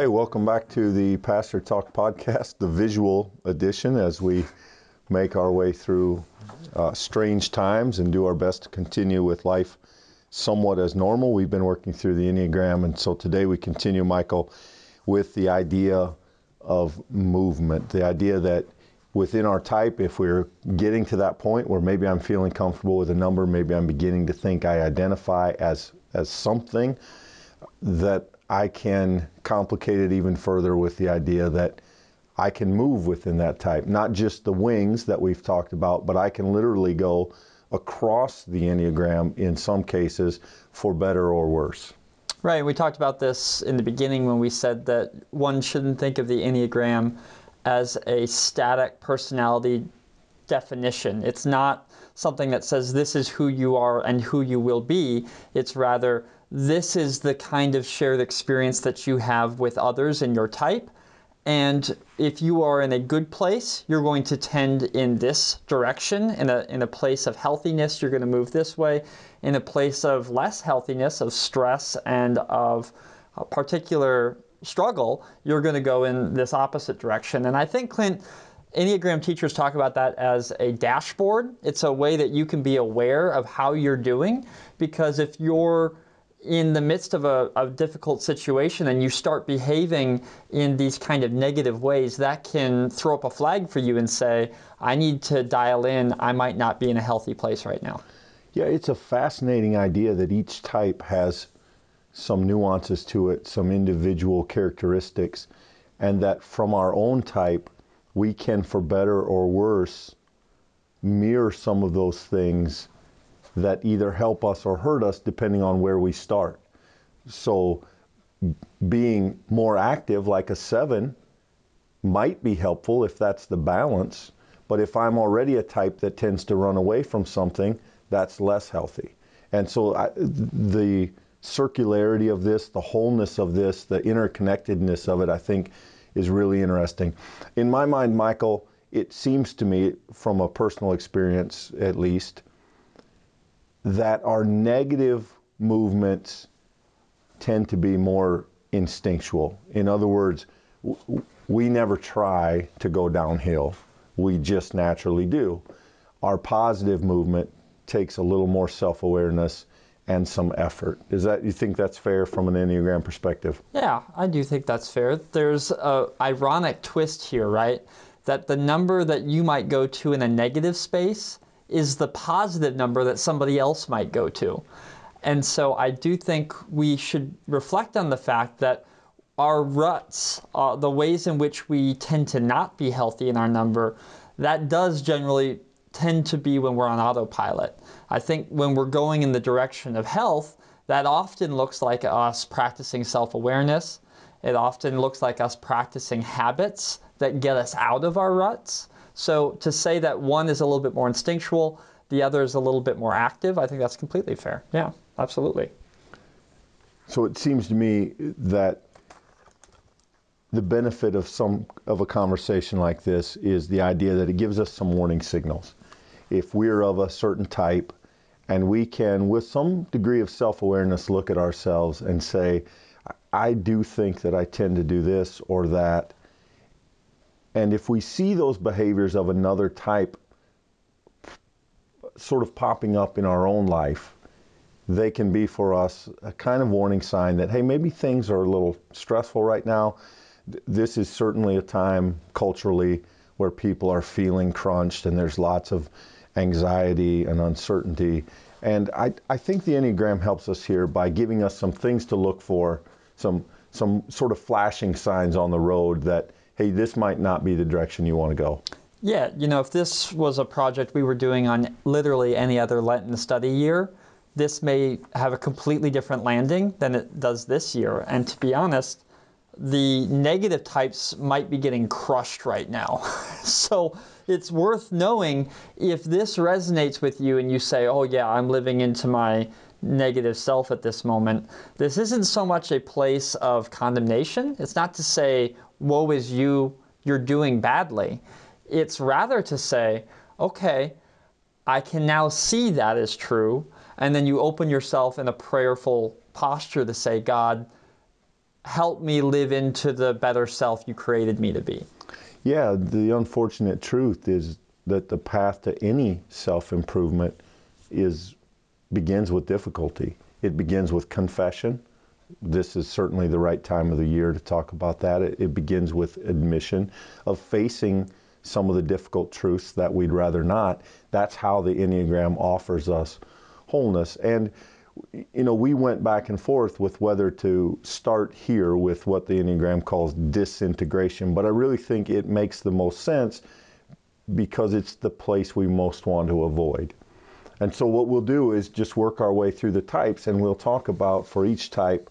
Hey, welcome back to the Pastor Talk podcast, the visual edition, as we make our way through uh, strange times and do our best to continue with life somewhat as normal. We've been working through the Enneagram, and so today we continue, Michael, with the idea of movement, the idea that within our type, if we're getting to that point where maybe I'm feeling comfortable with a number, maybe I'm beginning to think I identify as as something that I can complicate it even further with the idea that I can move within that type, not just the wings that we've talked about, but I can literally go across the Enneagram in some cases for better or worse. Right. We talked about this in the beginning when we said that one shouldn't think of the Enneagram as a static personality definition. It's not something that says this is who you are and who you will be. It's rather this is the kind of shared experience that you have with others in your type. And if you are in a good place, you're going to tend in this direction. In a, in a place of healthiness, you're going to move this way. In a place of less healthiness, of stress, and of a particular struggle, you're going to go in this opposite direction. And I think, Clint, Enneagram teachers talk about that as a dashboard. It's a way that you can be aware of how you're doing because if you're in the midst of a, a, difficult situation and you start behaving in these kind of negative ways, that can throw up a flag for you and say, I need to dial in. I might not be in a healthy place right now. Yeah, it's a fascinating idea that each type has some nuances to it, some individual characteristics, and that from our own type, we can, for better or worse, mirror some of those things that either help us or hurt us depending on where we start. So being more active like a seven might be helpful if that's the balance. But if I'm already a type that tends to run away from something, that's less healthy. And so I, the circularity of this, the wholeness of this, the interconnectedness of it, I think is really interesting. In my mind, Michael, it seems to me, from a personal experience at least, that our negative movements tend to be more instinctual. In other words, we never try to go downhill. We just naturally do. Our positive movement takes a little more self-awareness and some effort. Is that you think that's fair from an Enneagram perspective? Yeah, I do think that's fair. There's a ironic twist here, right? That the number that you might go to in a negative space is the positive number that somebody else might go to. And so I do think we should reflect on the fact that our ruts, uh, the ways in which we tend to not be healthy in our number, that does generally tend to be when we're on autopilot. I think when we're going in the direction of health, that often looks like us practicing self awareness. It often looks like us practicing habits that get us out of our ruts. So to say that one is a little bit more instinctual, the other is a little bit more active, I think that's completely fair. Yeah, absolutely. So it seems to me that the benefit of some of a conversation like this is the idea that it gives us some warning signals. If we're of a certain type and we can with some degree of self-awareness look at ourselves and say I do think that I tend to do this or that and if we see those behaviors of another type sort of popping up in our own life, they can be for us a kind of warning sign that, hey, maybe things are a little stressful right now. This is certainly a time culturally where people are feeling crunched and there's lots of anxiety and uncertainty. And I, I think the Enneagram helps us here by giving us some things to look for, some, some sort of flashing signs on the road that hey, this might not be the direction you want to go? Yeah, you know, if this was a project we were doing on literally any other Lenten study year, this may have a completely different landing than it does this year. And to be honest, the negative types might be getting crushed right now. so it's worth knowing if this resonates with you and you say, oh, yeah, I'm living into my negative self at this moment. This isn't so much a place of condemnation. It's not to say, woe is you, you're doing badly. It's rather to say, okay, I can now see that is true. And then you open yourself in a prayerful posture to say, God, help me live into the better self you created me to be. Yeah, the unfortunate truth is that the path to any self improvement is begins with difficulty. It begins with confession. This is certainly the right time of the year to talk about that. It, it begins with admission of facing some of the difficult truths that we'd rather not. That's how the Enneagram offers us wholeness. And you know, we went back and forth with whether to start here with what the Enneagram calls disintegration, but I really think it makes the most sense because it's the place we most want to avoid. And so what we'll do is just work our way through the types and we'll talk about for each type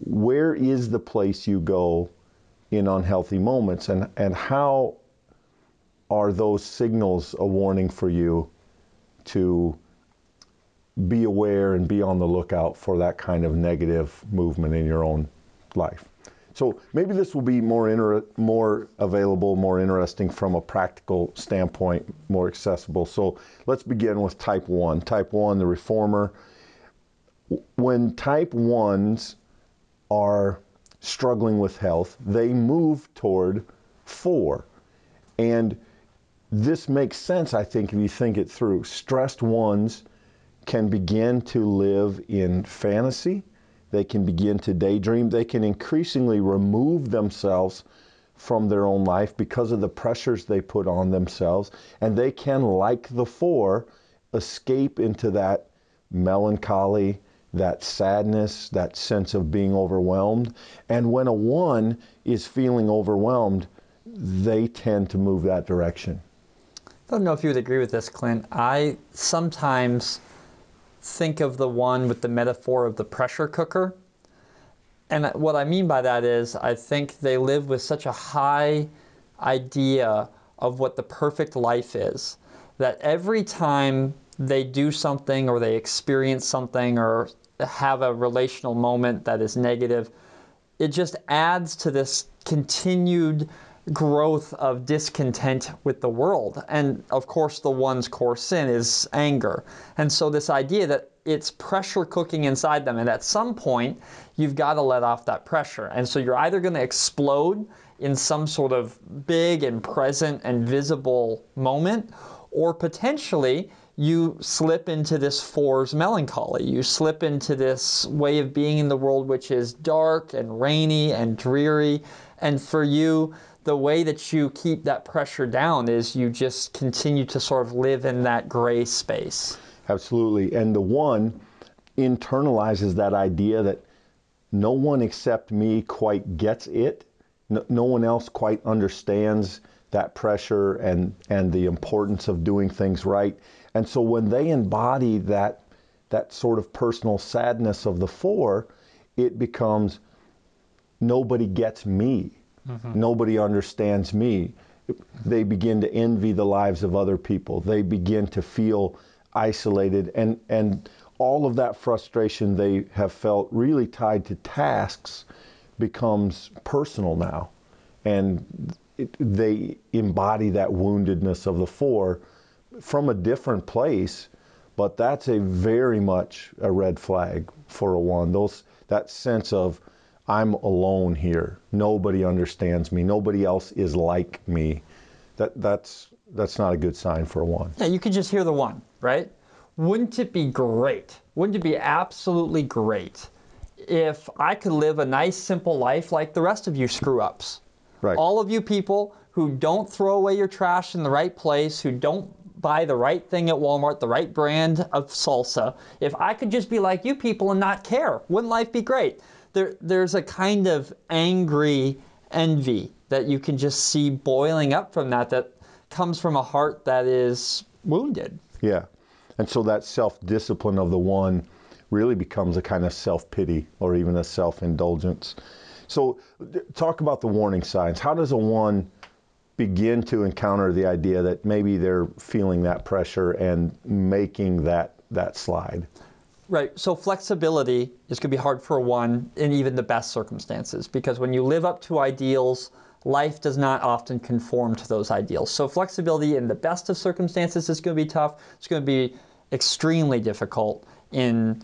where is the place you go in unhealthy moments and, and how are those signals a warning for you to be aware and be on the lookout for that kind of negative movement in your own life. So maybe this will be more inter- more available, more interesting from a practical standpoint, more accessible. So let's begin with type 1. Type 1, the reformer. When type 1s are struggling with health, they move toward 4. And this makes sense, I think, if you think it through. Stressed ones can begin to live in fantasy. They can begin to daydream. They can increasingly remove themselves from their own life because of the pressures they put on themselves. And they can, like the four, escape into that melancholy, that sadness, that sense of being overwhelmed. And when a one is feeling overwhelmed, they tend to move that direction. I don't know if you would agree with this, Clint. I sometimes think of the one with the metaphor of the pressure cooker. And what I mean by that is, I think they live with such a high idea of what the perfect life is that every time they do something or they experience something or have a relational moment that is negative, it just adds to this continued growth of discontent with the world. And of course, the one's core sin is anger. And so, this idea that it's pressure cooking inside them, and at some point, you've got to let off that pressure. And so, you're either going to explode in some sort of big and present and visible moment, or potentially you slip into this four's melancholy. You slip into this way of being in the world which is dark and rainy and dreary. And for you, the way that you keep that pressure down is you just continue to sort of live in that gray space. Absolutely. And the one internalizes that idea that no one except me quite gets it. No, no, one else quite understands that pressure and, and the importance of doing things right. And so when they embody that, that sort of personal sadness of the four, it becomes nobody gets me Mm-hmm. Nobody understands me. They begin to envy the lives of other people. They begin to feel isolated and and all of that frustration they have felt really tied to tasks becomes personal now. And it, they embody that woundedness of the four from a different place, but that's a very much a red flag for a one. Those that sense of I'm alone here. Nobody understands me. Nobody else is like me. That that's that's not a good sign for a one. Yeah, you could just hear the one, right? Wouldn't it be great? Wouldn't it be absolutely great if I could live a nice simple life like the rest of you screw ups? Right. All of you people who don't throw away your trash in the right place, who don't buy the right thing at Walmart, the right brand of salsa. If I could just be like you people and not care, wouldn't life be great? there, there's a kind of angry envy that you can just see boiling up from that that comes from a heart that is wounded. Yeah. And so that self discipline of the one really becomes a kind of self pity or even a self indulgence. So, talk about the warning signs. How does a one begin to encounter the idea that maybe they're feeling that pressure and making that, that slide? Right. So flexibility is going to be hard for one in even the best circumstances because when you live up to ideals, life does not often conform to those ideals. So flexibility in the best of circumstances is going to be tough. It's going to be extremely difficult in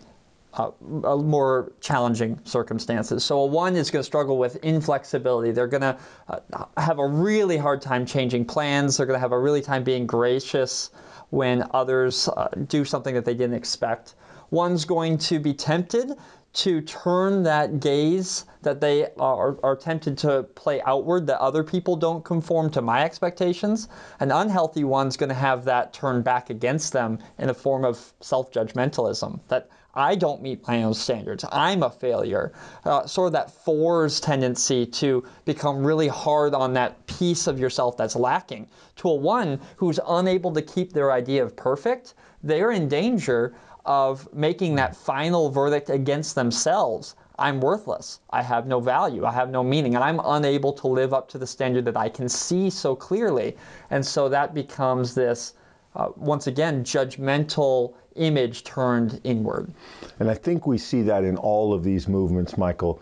uh, more challenging circumstances. So a one is going to struggle with inflexibility. They're going to uh, have a really hard time changing plans. They're going to have a really time being gracious when others uh, do something that they didn't expect. One's going to be tempted to turn that gaze that they are, are tempted to play outward that other people don't conform to my expectations. An unhealthy one's going to have that turn back against them in a form of self judgmentalism that I don't meet my own standards. I'm a failure. Uh, sort of that fours tendency to become really hard on that piece of yourself that's lacking. To a one who's unable to keep their idea of perfect, they're in danger of making that final verdict against themselves. I'm worthless. I have no value. I have no meaning. And I'm unable to live up to the standard that I can see so clearly. And so that becomes this, uh, once again, judgmental image turned inward. And I think we see that in all of these movements, Michael.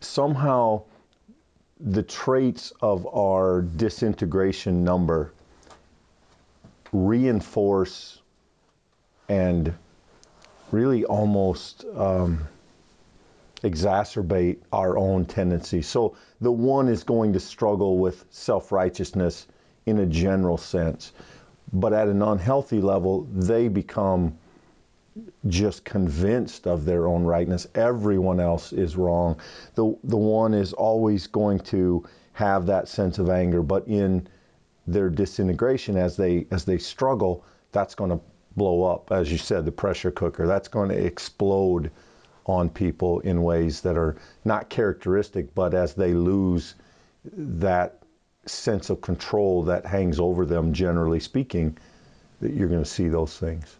Somehow, the traits of our disintegration number reinforce and really almost um, exacerbate our own tendencies. So the one is going to struggle with self righteousness in a general sense, but at an unhealthy level, they become just convinced of their own rightness. Everyone else is wrong. The, the one is always going to have that sense of anger, but in their disintegration as they as they struggle, that's going to blow up, as you said, the pressure cooker. That's going to explode on people in ways that are not characteristic, but as they lose that sense of control that hangs over them, generally speaking, that you're going to see those things.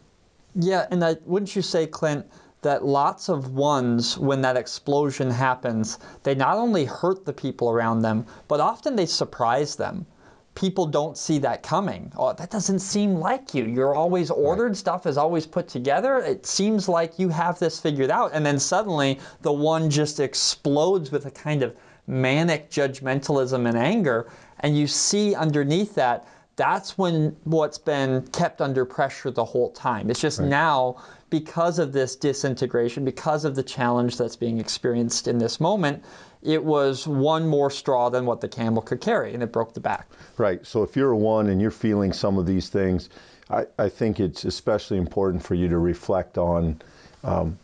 Yeah, and I, wouldn't you say, Clint, that lots of ones, when that explosion happens, they not only hurt the people around them, but often they surprise them. People don't see that coming. Oh, that doesn't seem like you. You're always ordered, right. stuff is always put together. It seems like you have this figured out. And then suddenly the one just explodes with a kind of manic judgmentalism and anger. And you see underneath that that's when what's been kept under pressure the whole time. It's just right. now, because of this disintegration, because of the challenge that's being experienced in this moment, it was one more straw than what the camel could carry, and it broke the back. Right. So if you're a one and you're feeling some of these things, I, I think it's especially important for you to reflect on um,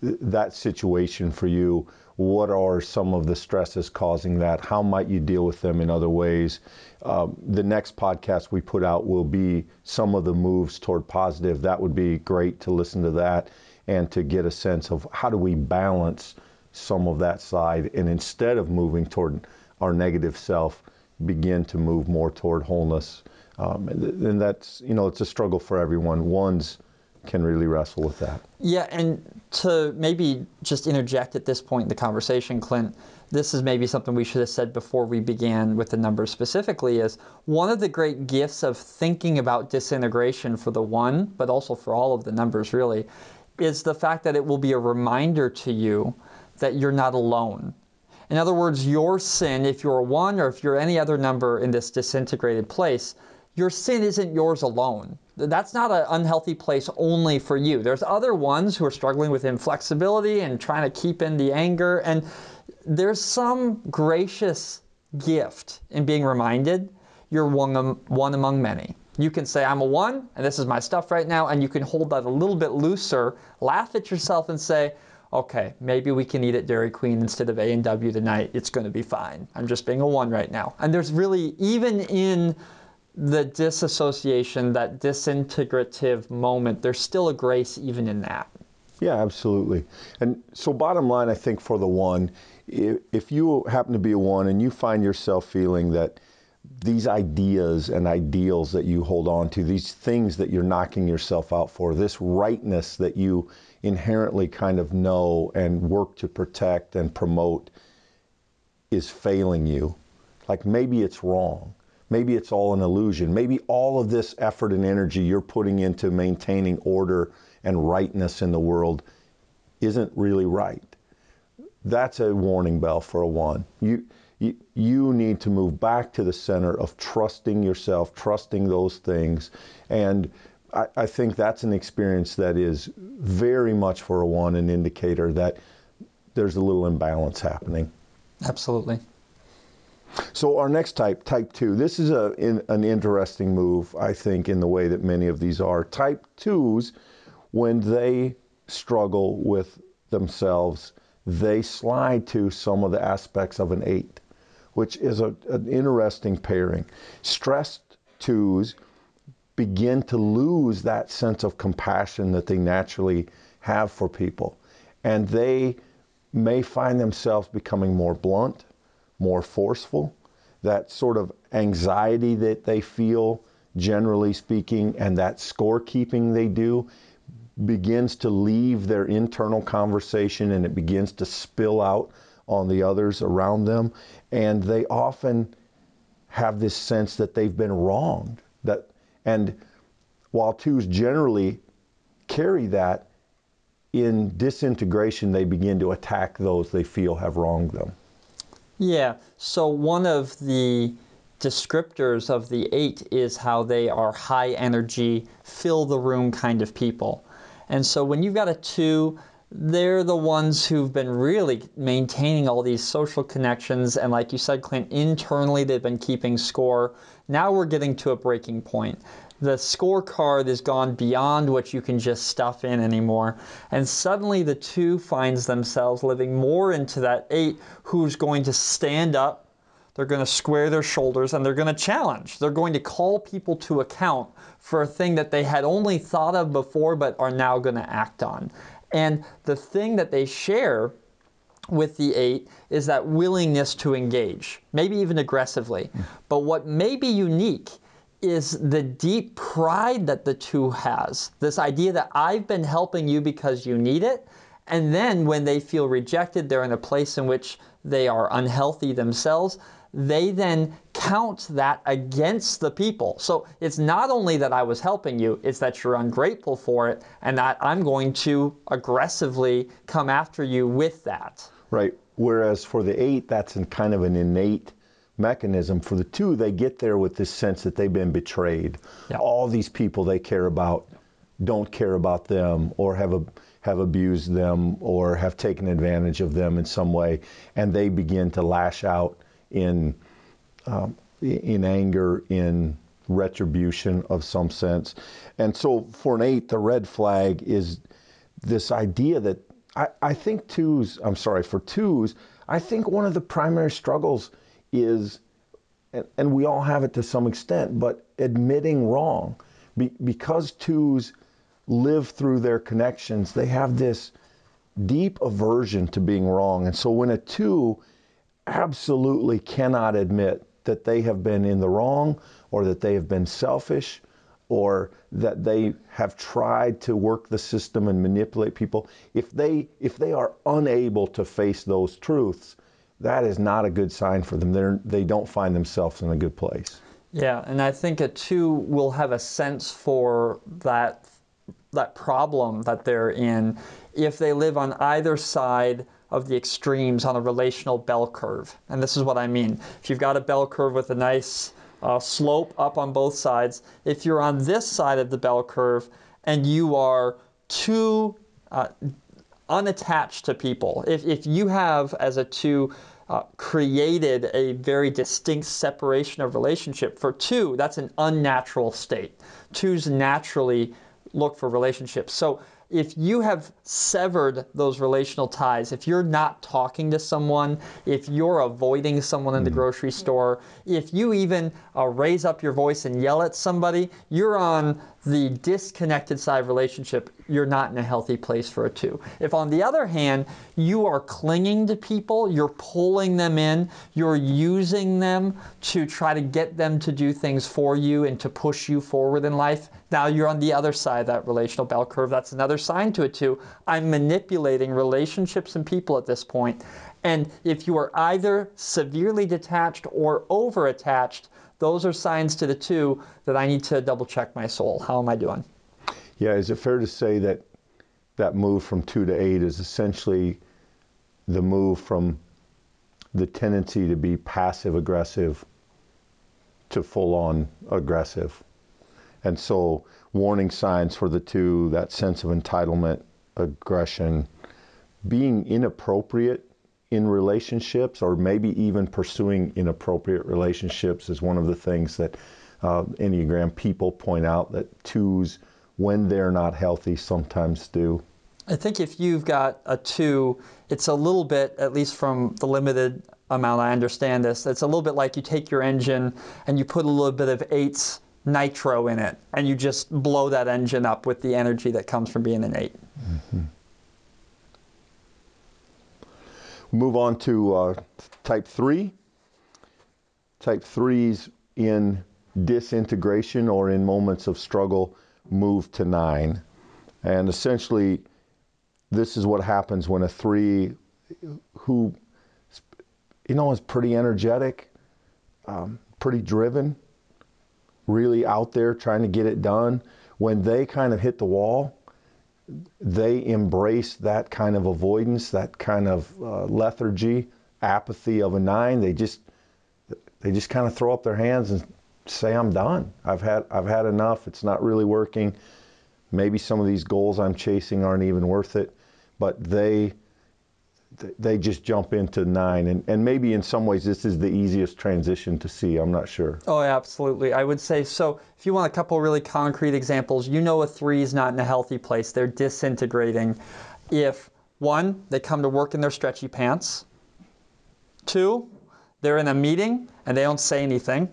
th- that situation for you. What are some of the stresses causing that? How might you deal with them in other ways? Um, the next podcast we put out will be some of the moves toward positive. That would be great to listen to that and to get a sense of how do we balance some of that side and instead of moving toward our negative self, begin to move more toward wholeness. Um, and, and that's, you know, it's a struggle for everyone. One's can really wrestle with that. Yeah, and to maybe just interject at this point in the conversation, Clint, this is maybe something we should have said before we began with the numbers specifically is one of the great gifts of thinking about disintegration for the one, but also for all of the numbers really, is the fact that it will be a reminder to you that you're not alone. In other words, your sin, if you're a one or if you're any other number in this disintegrated place, your sin isn't yours alone. That's not an unhealthy place only for you. There's other ones who are struggling with inflexibility and trying to keep in the anger. And there's some gracious gift in being reminded you're one, one among many. You can say, I'm a one, and this is my stuff right now, and you can hold that a little bit looser, laugh at yourself, and say, okay, maybe we can eat at Dairy Queen instead of A&W tonight. It's going to be fine. I'm just being a one right now. And there's really, even in the disassociation, that disintegrative moment, there's still a grace even in that. Yeah, absolutely. And so, bottom line, I think for the one, if you happen to be a one and you find yourself feeling that these ideas and ideals that you hold on to, these things that you're knocking yourself out for, this rightness that you inherently kind of know and work to protect and promote is failing you. Like maybe it's wrong. Maybe it's all an illusion. Maybe all of this effort and energy you're putting into maintaining order and rightness in the world isn't really right. That's a warning bell for a one. You, you, you need to move back to the center of trusting yourself, trusting those things. And I, I think that's an experience that is very much for a one an indicator that there's a little imbalance happening. Absolutely. So our next type, type two, this is a, in, an interesting move, I think, in the way that many of these are. Type twos, when they struggle with themselves, they slide to some of the aspects of an eight, which is a, an interesting pairing. Stressed twos begin to lose that sense of compassion that they naturally have for people. And they may find themselves becoming more blunt, more forceful. That sort of anxiety that they feel, generally speaking, and that scorekeeping they do begins to leave their internal conversation and it begins to spill out on the others around them. And they often have this sense that they've been wronged. That and while twos generally carry that, in disintegration they begin to attack those they feel have wronged them. Yeah. So one of the descriptors of the eight is how they are high energy, fill the room kind of people. And so when you've got a two, they're the ones who've been really maintaining all these social connections. And like you said, Clint, internally they've been keeping score. Now we're getting to a breaking point. The scorecard has gone beyond what you can just stuff in anymore. And suddenly the two finds themselves living more into that eight who's going to stand up they're going to square their shoulders and they're going to challenge. They're going to call people to account for a thing that they had only thought of before but are now going to act on. And the thing that they share with the eight is that willingness to engage, maybe even aggressively. Mm. But what may be unique is the deep pride that the two has. This idea that I've been helping you because you need it. And then when they feel rejected, they're in a place in which they are unhealthy themselves they then count that against the people. So it's not only that I was helping you, it's that you're ungrateful for it and that I'm going to aggressively come after you with that. Right. Whereas for the eight, that's in kind of an innate mechanism. For the two, they get there with this sense that they've been betrayed. Yeah. All these people they care about don't care about them or have a have abused them or have taken advantage of them in some way, and they begin to lash out in um, in anger, in retribution of some sense. And so for an eight, the red flag is this idea that I, I think twos, I'm sorry, for twos, I think one of the primary struggles is, and, and we all have it to some extent, but admitting wrong. Be, because twos live through their connections, they have this deep aversion to being wrong. And so when a two absolutely cannot admit that they have been in the wrong or that they have been selfish or that they have tried to work the system and manipulate people if they if they are unable to face those truths that is not a good sign for them They're, they don't find themselves in a good place yeah and i think a two will have a sense for that that problem that they're in if they live on either side of the extremes on a relational bell curve. And this is what I mean. If you've got a bell curve with a nice uh, slope up on both sides, if you're on this side of the bell curve and you are too uh, unattached to people, if, if you have as a two uh, created a very distinct separation of relationship, for two, that's an unnatural state. Twos naturally look for relationships. So if you have severed those relational ties, if you're not talking to someone, if you're avoiding someone in the mm-hmm. grocery store, if you even uh, raise up your voice and yell at somebody, you're on the disconnected side relationship, you're not in a healthy place for a two. If, on the other hand, you are clinging to people, you're pulling them in, you're using them to try to get them to do things for you and to push you forward in life, now you're on the other side of that relational bell curve. That's another sign to it, too. I'm manipulating relationships and people at this point. And if you are either severely detached or over attached, those are signs to the two that I need to double check my soul. How am I doing? Yeah, is it fair to say that that move from two to eight is essentially the move from the tendency to be passive aggressive to full on aggressive? And so, warning signs for the two that sense of entitlement, aggression, being inappropriate in relationships, or maybe even pursuing inappropriate relationships, is one of the things that uh, Enneagram people point out that twos, when they're not healthy, sometimes do. I think if you've got a two, it's a little bit, at least from the limited amount I understand this, it's a little bit like you take your engine and you put a little bit of eights nitro in it and you just blow that engine up with the energy that comes from being an 8 mm-hmm. Move on to uh, type three. Type threes in disintegration or in moments of struggle move to nine. And essentially, this is what happens when a three who, you know, is pretty energetic, um, pretty driven, really out there trying to get it done, when they kind of hit the wall, they embrace that kind of avoidance, that kind of uh, lethargy, apathy of a nine. They just they just kind of throw up their hands and say, "I'm done. I've had I've had enough. It's not really working. Maybe some of these goals I'm chasing aren't even worth it." But they they just jump into nine. And, and maybe in some ways, this is the easiest transition to see. I'm not sure. Oh, absolutely. I would say so. If you want a couple really concrete examples, you know a three is not in a healthy place. They're disintegrating. If one, they come to work in their stretchy pants. Two, they're in a meeting and they don't say anything.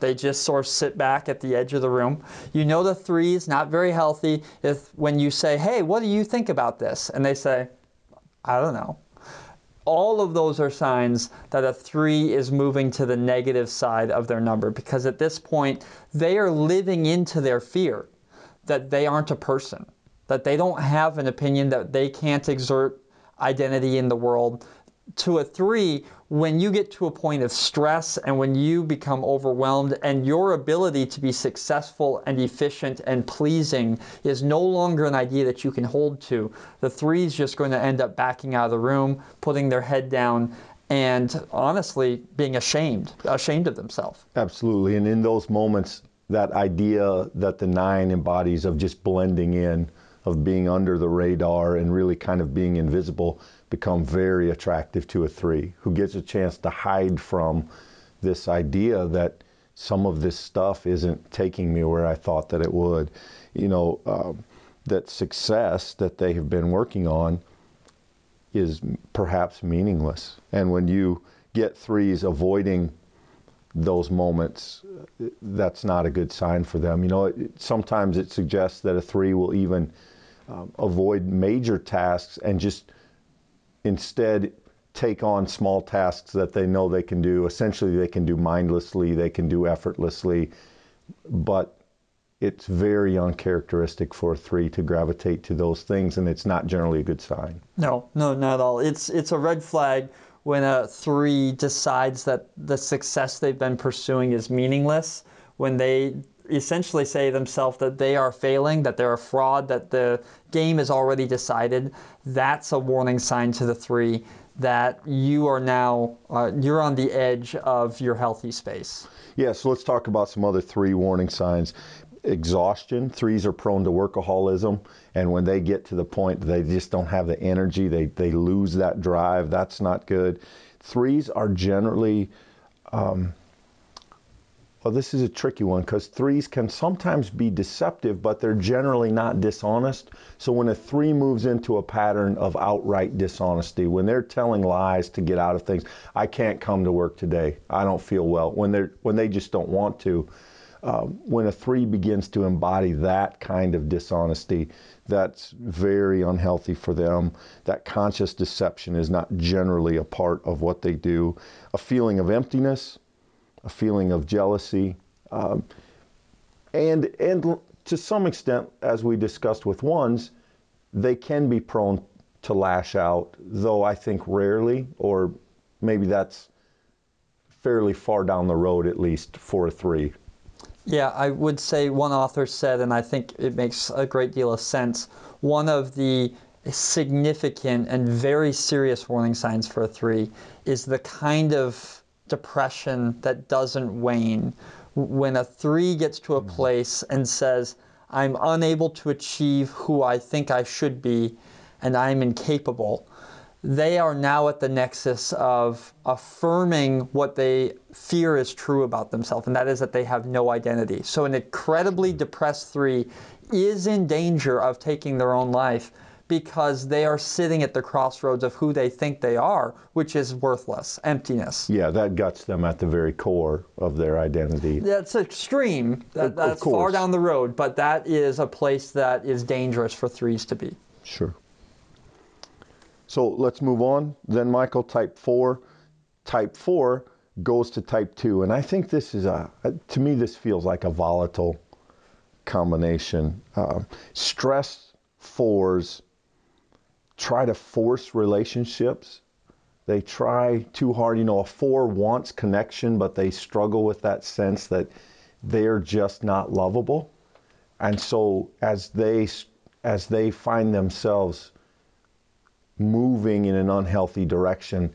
They just sort of sit back at the edge of the room. You know the three is not very healthy if when you say, hey, what do you think about this? And they say, I don't know all of those are signs that a three is moving to the negative side of their number because at this point they are living into their fear that they aren't a person, that they don't have an opinion, that they can't exert identity in the world. To a three, when you get to a point of stress and when you become overwhelmed and your ability to be successful and efficient and pleasing is no longer an idea that you can hold to, the three is just going to end up backing out of the room, putting their head down, and honestly being ashamed, ashamed of themselves. Absolutely. And in those moments, that idea that the nine embodies of just blending in, of being under the radar and really kind of being invisible become very attractive to a three who gets a chance to hide from this idea that some of this stuff isn't taking me where I thought that it would. You know, uh, that success that they have been working on is perhaps meaningless. And when you get threes avoiding those moments, that's not a good sign for them. You know, it, sometimes it suggests that a three will even um, avoid major tasks and just instead take on small tasks that they know they can do. Essentially, they can do mindlessly, they can do effortlessly, but it's very uncharacteristic for a three to gravitate to those things, and it's not generally a good sign. No, no, not at all. It's it's a red flag when a three decides that the success they've been pursuing is meaningless. When they essentially say themselves that they are failing, that they're a fraud, that the game is already decided, that's a warning sign to the three that you are now uh, you're on the edge of your healthy space. Yeah, so let's talk about some other three warning signs. Exhaustion. Threes are prone to workaholism, and when they get to the point they just don't have the energy, they they lose that drive. That's not good. Threes are generally um, well, this is a tricky one because threes can sometimes be deceptive, but they're generally not dishonest. So when a three moves into a pattern of outright dishonesty, when they're telling lies to get out of things, I can't come to work today. I don't feel well. When they're when they just don't want to. Uh, when a three begins to embody that kind of dishonesty, that's very unhealthy for them. That conscious deception is not generally a part of what they do. A feeling of emptiness, a feeling of jealousy, um, and and to some extent, as we discussed with ones, they can be prone to lash out, though I think rarely, or maybe that's fairly far down the road, at least for a three. Yeah, I would say one author said, and I think it makes a great deal of sense. One of the significant and very serious warning signs for a three is the kind of depression that doesn't wane when a three gets to a Mm-hmm. place and says, I'm unable to achieve who I think I should be and I'm incapable, they are now at the nexus of affirming what they fear is true about themselves, and that is that they have no identity. So, an incredibly depressed three is in danger of taking their own life because they are sitting at the crossroads of who they think they are, which is worthless, emptiness. Yeah, that guts them at the very core of their identity. That's extreme. That, that's far down the road, but that is a place that is dangerous for threes to be. Sure. So let's move on. Then, Michael, type four. Type four goes to type two. And I think this is a, to me, this feels like a volatile combination. Um, stress fours try to force relationships. They try too hard. You know, a four wants connection, but they struggle with that sense that they're just not lovable. And so as they as they find themselves moving in an unhealthy direction,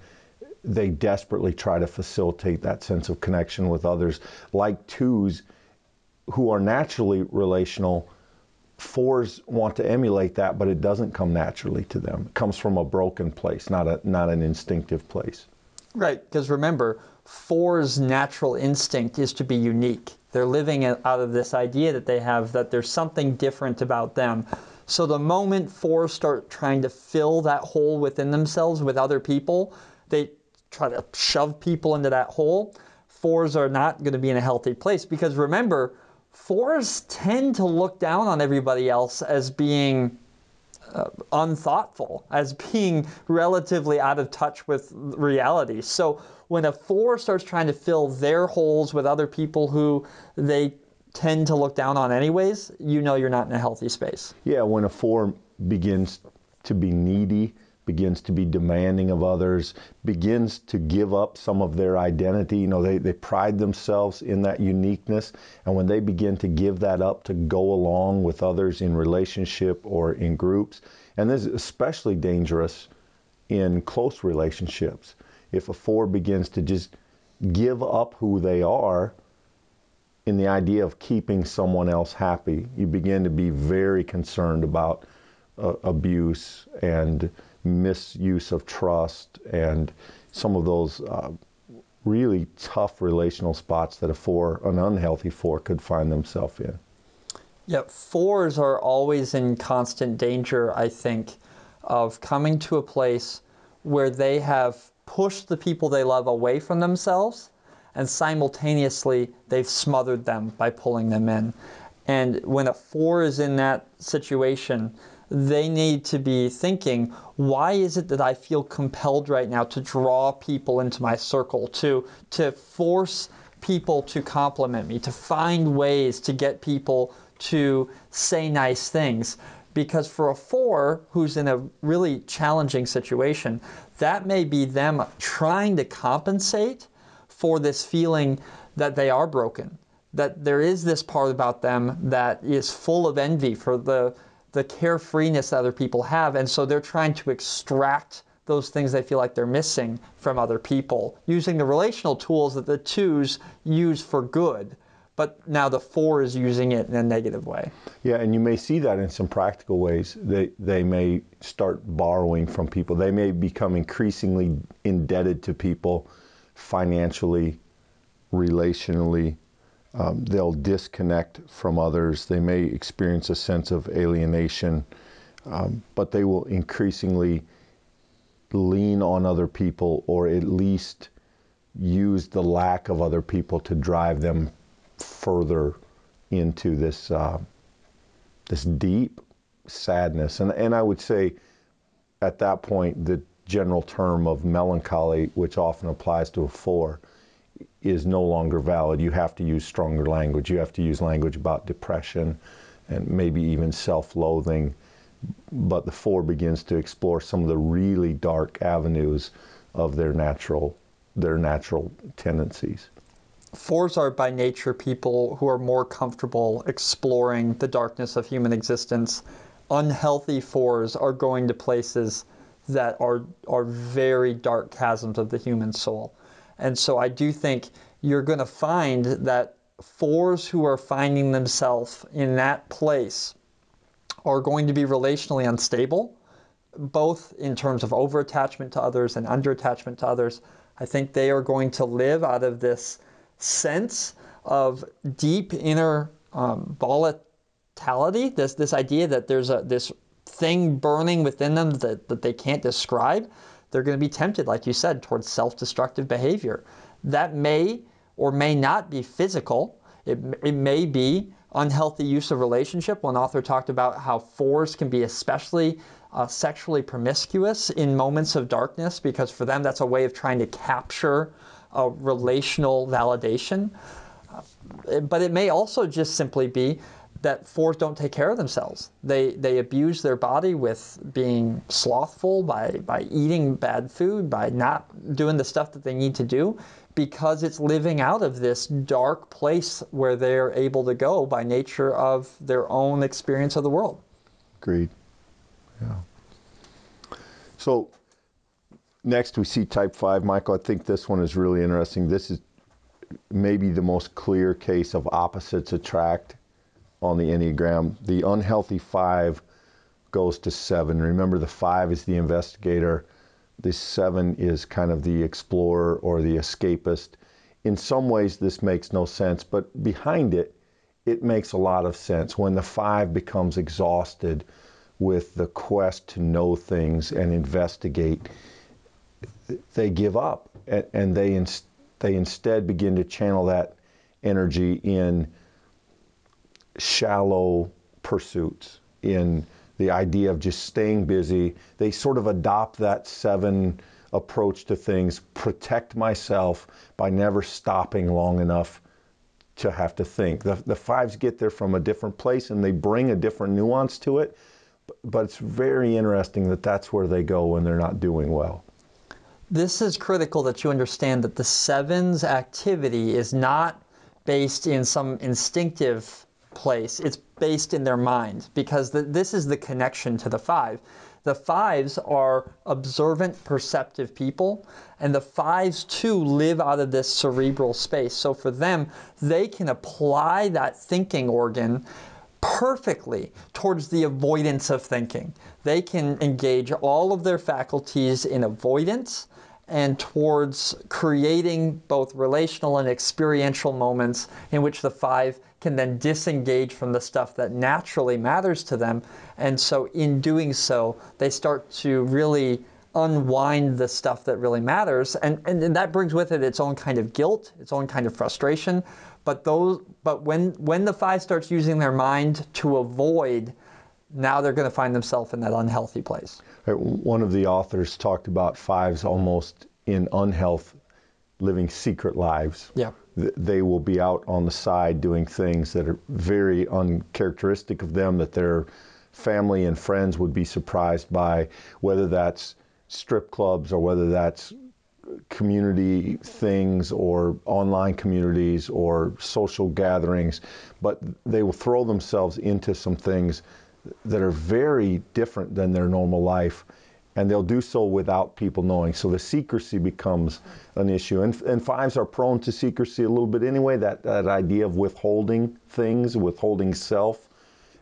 they desperately try to facilitate that sense of connection with others. Like twos who are naturally relational, fours want to emulate that, but it doesn't come naturally to them. It comes from a broken place, not a not an instinctive place. Right, because remember, four's natural instinct is to be unique. They're living out of this idea that they have that there's something different about them. So the moment fours start trying to fill that hole within themselves with other people, they try to shove people into that hole. Fours are not going to be in a healthy place because remember, fours tend to look down on everybody else as being uh, unthoughtful, as being relatively out of touch with reality. So when a four starts trying to fill their holes with other people who they tend to look down on anyways, you know you're not in a healthy space. Yeah, when a four begins to be needy, begins to be demanding of others, begins to give up some of their identity. You know, they, they pride themselves in that uniqueness. And when they begin to give that up to go along with others in relationship or in groups, and this is especially dangerous in close relationships. If a four begins to just give up who they are in the idea of keeping someone else happy, you begin to be very concerned about uh, abuse and misuse of trust and some of those uh, really tough relational spots that a four, an unhealthy four, could find themselves in. Yep, fours are always in constant danger, I think, of coming to a place where they have pushed the people they love away from themselves and simultaneously they've smothered them by pulling them in. And when a four is in that situation, they need to be thinking, why is it that I feel compelled right now to draw people into my circle, to, to force people to compliment me, to find ways to get people to say nice things? Because for a four who's in a really challenging situation, that may be them trying to compensate for this feeling that they are broken, that there is this part about them that is full of envy for the the carefreeness that other people have, and so they're trying to extract those things they feel like they're missing from other people using the relational tools that the twos use for good. But now the four is using it in a negative way. Yeah, and you may see that in some practical ways. They they may start borrowing from people. They may become increasingly indebted to people financially, relationally. Um, they'll disconnect from others. They may experience a sense of alienation, um, but they will increasingly lean on other people or at least use the lack of other people to drive them further into this uh, this deep sadness. And and I would say at that point the general term of melancholy, which often applies to a four, is no longer valid. You have to use stronger language. You have to use language about depression and maybe even self-loathing. But the four begins to explore some of the really dark avenues of their natural their natural tendencies. Fours are by nature people who are more comfortable exploring the darkness of human existence. Unhealthy fours are going to places that are are very dark chasms of the human soul. And so I do think you're going to find that fours who are finding themselves in that place are going to be relationally unstable, both in terms of over attachment to others and under attachment to others. I think they are going to live out of this sense of deep inner um, volatility, this, this idea that there's a, this thing burning within them that, that they can't describe. They're going to be tempted, like you said, towards self destructive behavior. That may or may not be physical, it, it may be unhealthy use of relationship. One author talked about how fours can be especially uh, sexually promiscuous in moments of darkness because for them that's a way of trying to capture a relational validation. Uh, but it may also just simply be that fours don't take care of themselves. They they abuse their body with being slothful by by eating bad food, by not doing the stuff that they need to do because it's living out of this dark place where they're able to go by nature of their own experience of the world. Agreed. Yeah. So next we see type 5. Michael, I think this one is really interesting. This is maybe the most clear case of opposites attract on the Enneagram. The unhealthy 5 goes to 7. Remember, the 5 is the investigator, the 7 is kind of the explorer or the escapist. In some ways, this makes no sense, but behind it, it makes a lot of sense. When the 5 becomes exhausted, with the quest to know things and investigate, they give up and, they, they instead begin to channel that energy in shallow pursuits, in the idea of just staying busy. They sort of adopt that seven approach to things, protect myself by never stopping long enough to have to think. The, the fives get there from a different place and they bring a different nuance to it but it's very interesting that that's where they go when they're not doing well. This is critical that you understand that the sevens activity is not based in some instinctive place. It's based in their mind because the, this is the connection to the five. The fives are observant, perceptive people, and the fives too live out of this cerebral space. So for them, they can apply that thinking organ perfectly towards the avoidance of thinking. They can engage all of their faculties in avoidance and towards creating both relational and experiential moments in which the five can then disengage from the stuff that naturally matters to them. And so, in doing so, they start to really unwind the stuff that really matters. And, and, and that brings with it its own kind of guilt, its own kind of frustration, but those, but when when the five starts using their mind to avoid, now they're going to find themselves in that unhealthy place. One of the authors talked about fives almost in unhealth, living secret lives. Yeah. They will be out on the side doing things that are very uncharacteristic of them that their family and friends would be surprised by, whether that's strip clubs or whether that's community things or online communities or social gatherings, but they will throw themselves into some things that are very different than their normal life. And they'll do so without people knowing. So the secrecy becomes an issue. And, and fives are prone to secrecy a little bit anyway, that, that idea of withholding things, withholding self.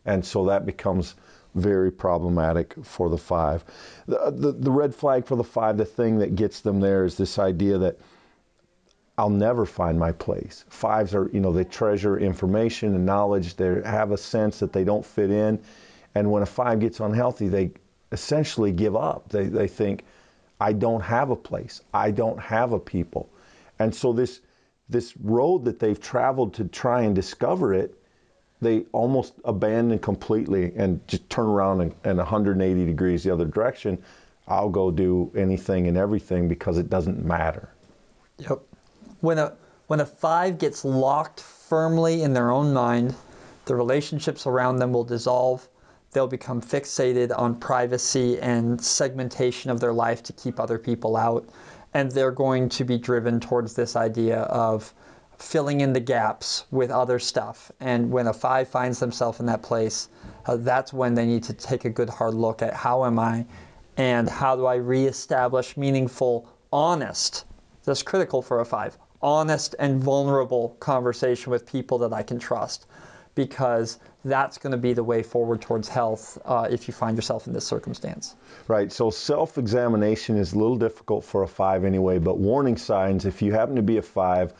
And so that becomes very problematic for the five. The, the, the, red flag for the five, the thing that gets them there is this idea that I'll never find my place. Fives are, you know, they treasure information and knowledge. They have a sense that they don't fit in. And when a five gets unhealthy, they essentially give up. They, they think, I don't have a place. I don't have a people. And so this, this road that they've traveled to try and discover it they almost abandon completely and just turn around and, and 180 degrees the other direction. I'll go do anything and everything because it doesn't matter. Yep. When a when a five gets locked firmly in their own mind, the relationships around them will dissolve. They'll become fixated on privacy and segmentation of their life to keep other people out. And they're going to be driven towards this idea of filling in the gaps with other stuff. And when a five finds themselves in that place, uh, that's when they need to take a good hard look at how am I and how do I reestablish meaningful, honest, that's critical for a five, honest and vulnerable conversation with people that I can trust because that's going to be the way forward towards health uh, if you find yourself in this circumstance. Right. So self examination is a little difficult for a five anyway, but warning signs, if you happen to be a five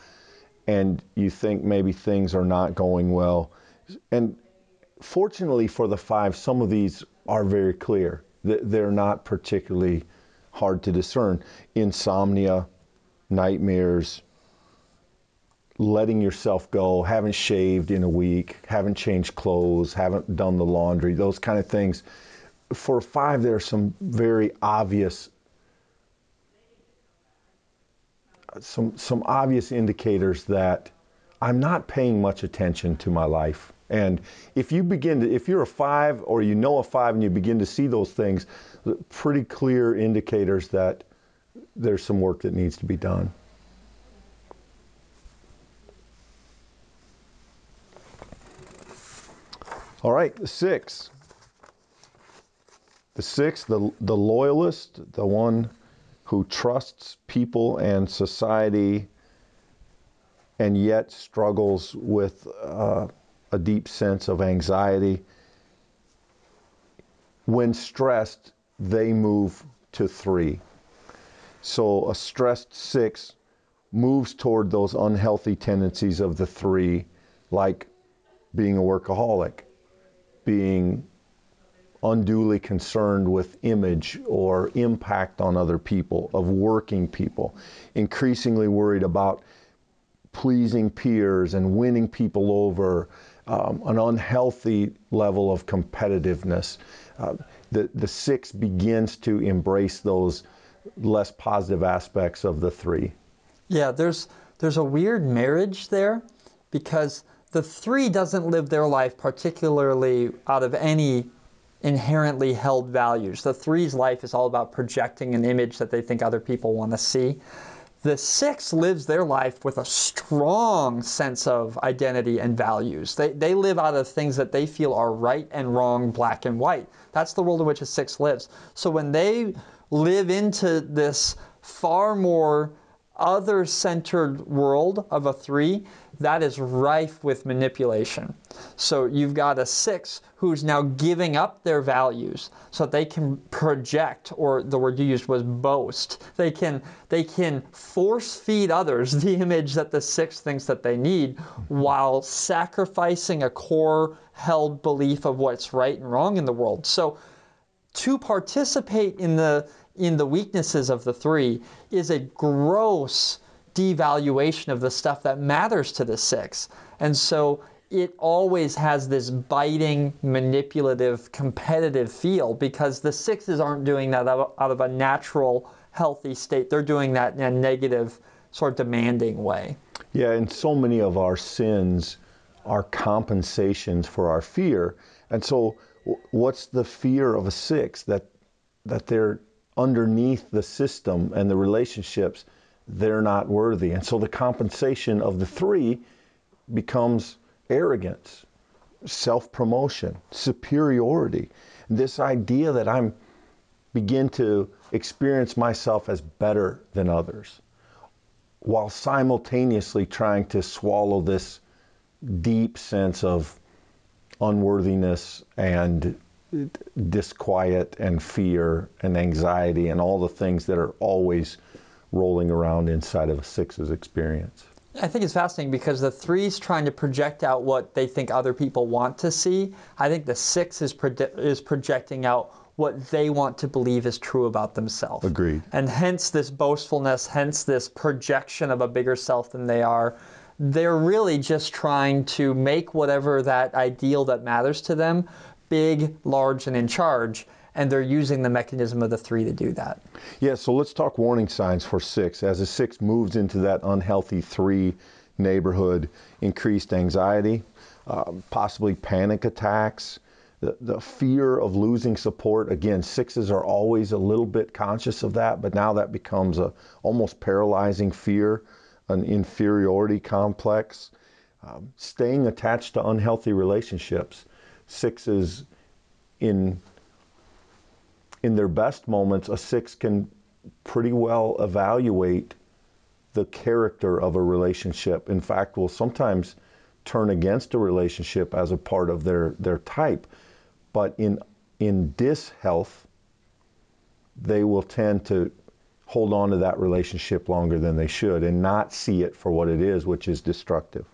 and you think maybe things are not going well, and fortunately for the five, some of these are very clear. They're not particularly hard to discern. Insomnia, nightmares, letting yourself go, haven't shaved in a week, haven't changed clothes, haven't done the laundry, those kind of things. For five, there are some very obvious some some obvious indicators that I'm not paying much attention to my life. And if you begin to, if you're a five or you know a five and you begin to see those things, pretty clear indicators that there's some work that needs to be done. All right, the six. The six, the, the loyalist, the one who trusts people and society and yet struggles with uh, a deep sense of anxiety. When stressed, they move to three. So a stressed six moves toward those unhealthy tendencies of the three, like being a workaholic, being unduly concerned with image or impact on other people, of working people, increasingly worried about pleasing peers and winning people over, um, an unhealthy level of competitiveness. Uh, the, the six begins to embrace those less positive aspects of the three. Yeah, there's there's a weird marriage there because the three doesn't live their life particularly out of any inherently held values. The three's life is all about projecting an image that they think other people want to see. The six lives their life with a strong sense of identity and values. They, they live out of things that they feel are right and wrong, black and white. That's the world in which a six lives. So when they live into this far more other centered world of a three, that is rife with manipulation. So you've got a six who's now giving up their values so that they can project, or the word you used was boast. They can they can force feed others the image that the six thinks that they need while sacrificing a core held belief of what's right and wrong in the world. So to participate in the in the weaknesses of the three is a gross devaluation of the stuff that matters to the six. And so it always has this biting, manipulative, competitive feel because the sixes aren't doing that out of a natural, healthy state. They're doing that in a negative, sort of demanding way. Yeah, and so many of our sins are compensations for our fear. And so, what's the fear of a six? That that they're underneath the system and the relationships, they're not worthy. And so the compensation of the three becomes arrogance, self promotion, superiority. This idea that I'm begin to experience myself as better than others while simultaneously trying to swallow this deep sense of unworthiness and disquiet and fear and anxiety and all the things that are always rolling around inside of a six's experience. I think it's fascinating because the three's trying to project out what they think other people want to see. I think the six is is projecting out what they want to believe is true about themselves. Agreed. And hence this boastfulness, hence this projection of a bigger self than they are. They're really just trying to make whatever that ideal that matters to them big, large, and in charge. And they're using the mechanism of the three to do that. Yeah, so let's talk warning signs for six. As a six moves into that unhealthy three neighborhood, increased anxiety, uh, possibly panic attacks, the, the fear of losing support. Again, sixes are always a little bit conscious of that, but now that becomes a almost paralyzing fear, an inferiority complex. Um, staying attached to unhealthy relationships sixes in in their best moments, a six can pretty well evaluate the character of a relationship. In fact, will sometimes turn against a relationship as a part of their, their type. But in, in dishealth, they will tend to hold on to that relationship longer than they should and not see it for what it is, which is destructive.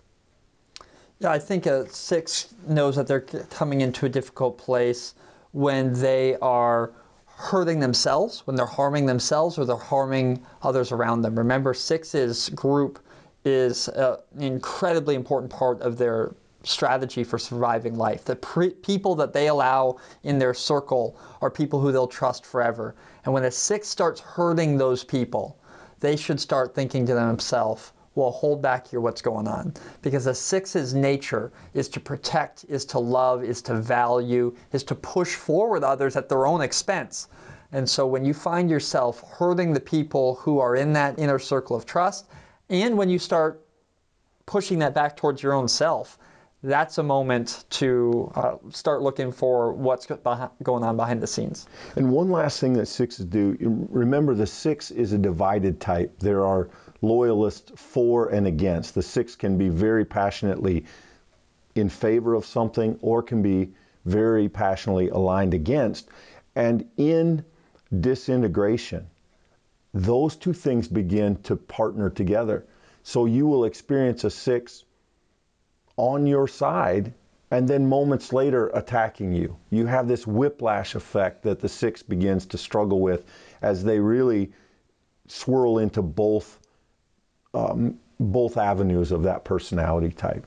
I think a six knows that they're coming into a difficult place when they are hurting themselves, when they're harming themselves or they're harming others around them. Remember, six's group is an incredibly important part of their strategy for surviving life. The pre- people that they allow in their circle are people who they'll trust forever. And when a six starts hurting those people, they should start thinking to themselves, well, hold back here, what's going on? Because a six's nature is to protect, is to love, is to value, is to push forward others at their own expense. And so when you find yourself hurting the people who are in that inner circle of trust, and when you start pushing that back towards your own self, that's a moment to uh, start looking for what's going on behind the scenes. And one last thing that sixes do remember, the six is a divided type. There are loyalists for and against. The six can be very passionately in favor of something or can be very passionately aligned against. And in disintegration, those two things begin to partner together. So you will experience a six on your side and then moments later attacking you. You have this whiplash effect that the six begins to struggle with as they really swirl into both um, both avenues of that personality type.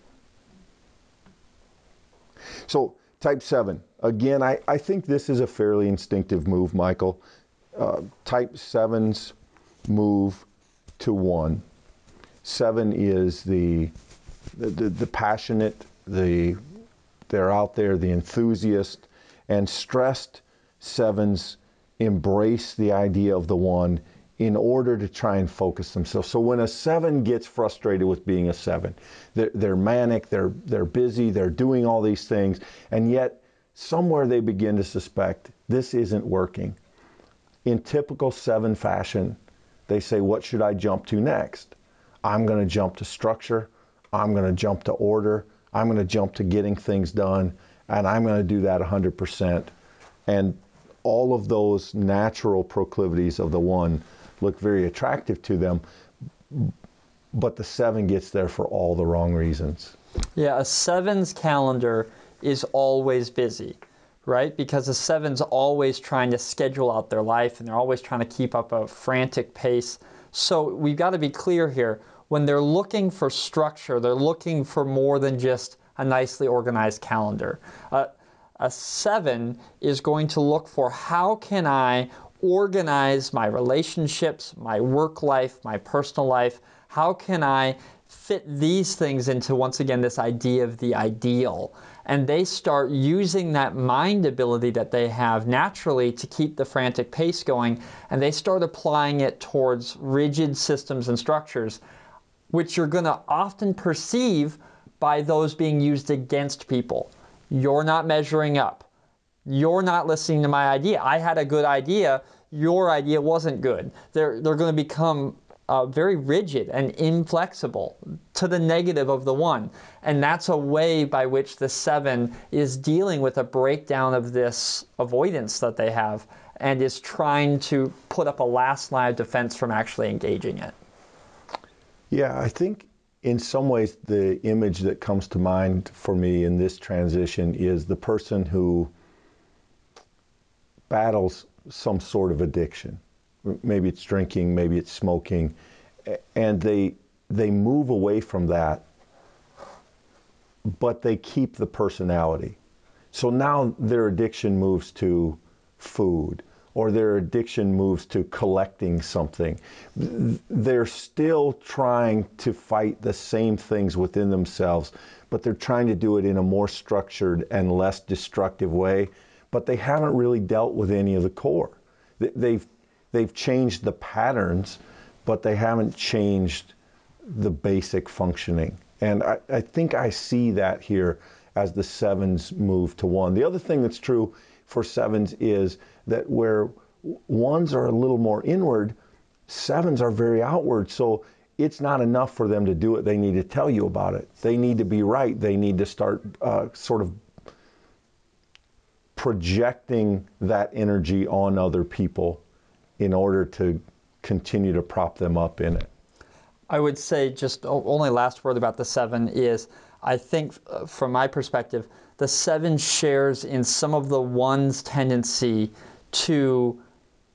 So type seven, again, I, I think this is a fairly instinctive move, Michael. Uh, type sevens move to one. Seven is the the, the, the passionate, the they're out there, the enthusiast, and stressed sevens embrace the idea of the one in order to try and focus themselves. So when a seven gets frustrated with being a seven, they're, they're manic, they're, they're busy, they're doing all these things, and yet somewhere they begin to suspect this isn't working. In typical seven fashion, they say, What should I jump to next? I'm going to jump to structure. I'm going to jump to order. I'm going to jump to getting things done. And I'm going to do that 100%. And all of those natural proclivities of the one look very attractive to them. But the seven gets there for all the wrong reasons. Yeah, a seven's calendar is always busy, right? Because a seven's always trying to schedule out their life and they're always trying to keep up a frantic pace. So we've got to be clear here when they're looking for structure, they're looking for more than just a nicely organized calendar. Uh, a seven is going to look for how can I organize my relationships, my work life, my personal life? How can I fit these things into, once again, this idea of the ideal? And they start using that mind ability that they have naturally to keep the frantic pace going, and they start applying it towards rigid systems and structures which you're going to often perceive by those being used against people. You're not measuring up. You're not listening to my idea. I had a good idea. Your idea wasn't good. They're, they're going to become uh, very rigid and inflexible to the negative of the one. And that's a way by which the seven is dealing with a breakdown of this avoidance that they have and is trying to put up a last line of defense from actually engaging it. Yeah, I think in some ways the image that comes to mind for me in this transition is the person who battles some sort of addiction. Maybe it's drinking, maybe it's smoking, and they they move away from that, but they keep the personality. So now their addiction moves to food or their addiction moves to collecting something, they're still trying to fight the same things within themselves, but they're trying to do it in a more structured and less destructive way. But they haven't really dealt with any of the core. They've, they've changed the patterns, but they haven't changed the basic functioning. And I, I think I see that here as the sevens move to one. The other thing that's true for sevens is that where ones are a little more inward, sevens are very outward. So it's not enough for them to do it. They need to tell you about it. They need to be right. They need to start uh, sort of projecting that energy on other people in order to continue to prop them up in it. I would say just only last word about the seven is I think uh, from my perspective, the seven shares in some of the one's tendency to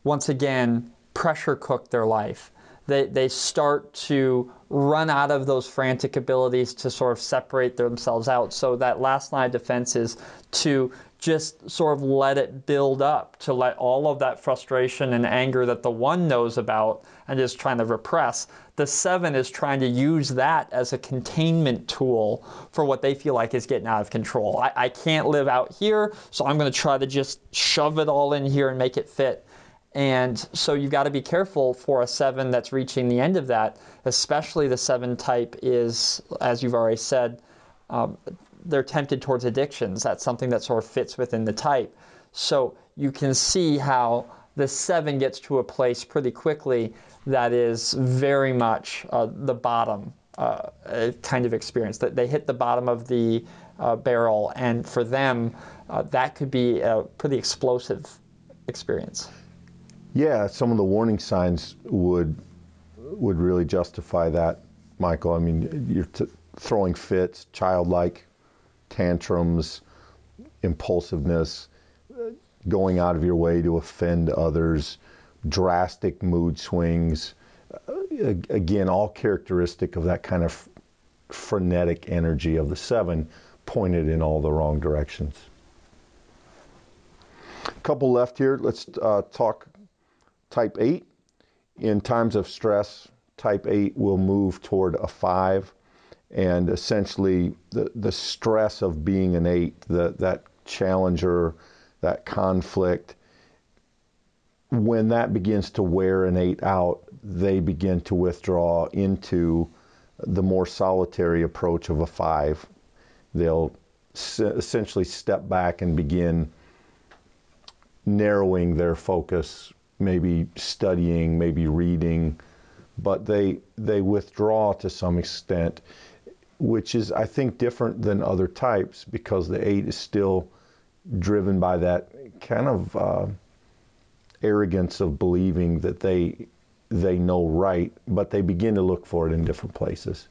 once again pressure cook their life. They, they start to run out of those frantic abilities to sort of separate themselves out. So that last line of defense is to just sort of let it build up, to let all of that frustration and anger that the one knows about and is trying to repress. The seven is trying to use that as a containment tool for what they feel like is getting out of control. I, I can't live out here, so I'm going to try to just shove it all in here and make it fit. And so you've got to be careful for a seven that's reaching the end of that, especially the seven type is, as you've already said, um, they're tempted towards addictions. That's something that sort of fits within the type. So you can see how the seven gets to a place pretty quickly that is very much uh, the bottom uh, kind of experience. That they hit the bottom of the uh, barrel, and for them, uh, that could be a pretty explosive experience. Yeah, some of the warning signs would would really justify that, Michael. I mean, you're t- throwing fits, childlike tantrums, impulsiveness, going out of your way to offend others, drastic mood swings. Uh, again, all characteristic of that kind of frenetic energy of the seven pointed in all the wrong directions. A couple left here. Let's uh, talk type 8. In times of stress, type 8 will move toward a 5 and essentially the, the stress of being an eight, the, that challenger, that conflict, when that begins to wear an eight out, they begin to withdraw into the more solitary approach of a five. They'll essentially step back and begin narrowing their focus, maybe studying, maybe reading, but they they withdraw to some extent which is, I think, different than other types because the eight is still driven by that kind of uh, arrogance of believing that they they know right, but they begin to look for it in different places.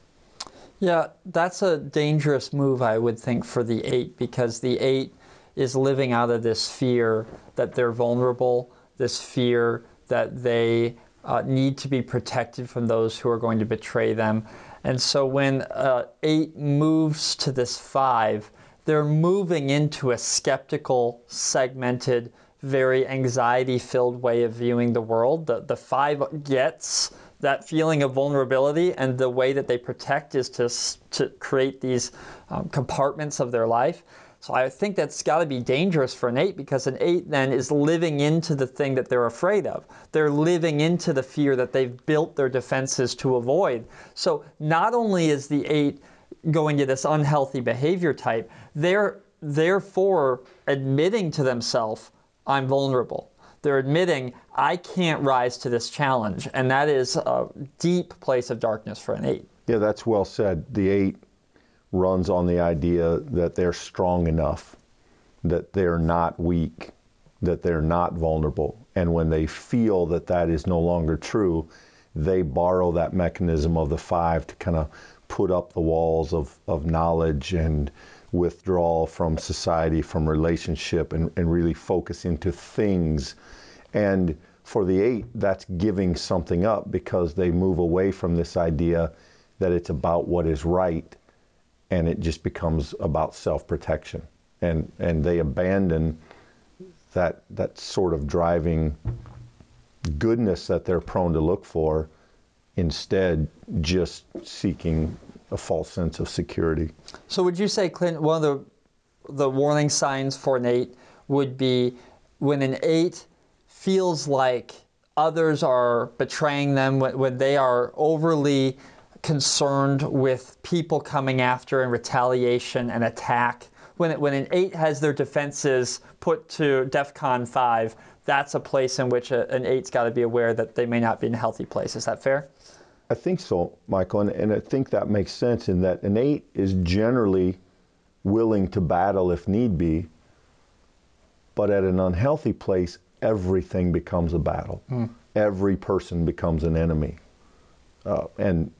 Yeah, that's a dangerous move, I would think, for the eight because the eight is living out of this fear that they're vulnerable, this fear that they uh, need to be protected from those who are going to betray them. And so when uh, 8 moves to this 5, they're moving into a skeptical, segmented, very anxiety filled way of viewing the world. The, the 5 gets that feeling of vulnerability, and the way that they protect is to, to create these um, compartments of their life. So I think that's got to be dangerous for an eight because an eight then is living into the thing that they're afraid of. They're living into the fear that they've built their defenses to avoid. So not only is the eight going to this unhealthy behavior type, they're therefore admitting to themselves, I'm vulnerable. They're admitting, I can't rise to this challenge. And that is a deep place of darkness for an eight. Yeah, that's well said. The eight runs on the idea that they're strong enough, that they're not weak, that they're not vulnerable. And when they feel that that is no longer true, they borrow that mechanism of the five to kind of put up the walls of, of knowledge and withdrawal from society, from relationship, and, and really focus into things. And for the eight, that's giving something up because they move away from this idea that it's about what is right and it just becomes about self-protection. And and they abandon that that sort of driving goodness that they're prone to look for instead just seeking a false sense of security. So would you say clint one of the the warning signs for an eight would be when an eight feels like others are betraying them when, when they are overly concerned with people coming after and retaliation and attack. When, it, when an 8 has their defenses put to DEFCON 5, that's a place in which a, an 8's got to be aware that they may not be in a healthy place. Is that fair? I think so, Michael, and, and I think that makes sense in that an eight is generally willing to battle if need be, but at an unhealthy place, everything becomes a battle. Every person becomes an enemy. Uh, and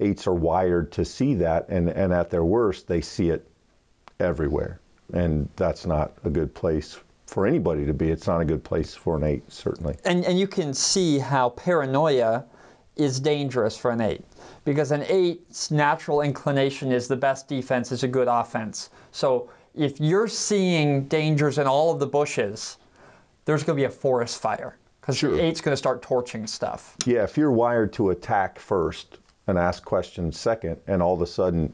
eights are wired to see that, and, and at their worst, they see it everywhere. And that's not a good place for anybody to be. It's not a good place for an eight, certainly. And, and you can see how paranoia is dangerous for an eight because an eight's natural inclination is the best defense is a good offense. So if you're seeing dangers in all of the bushes, there's going to be a forest fire because Sure. the eight's going to start torching stuff. Yeah, if you're wired to attack first and ask questions second, and all of a sudden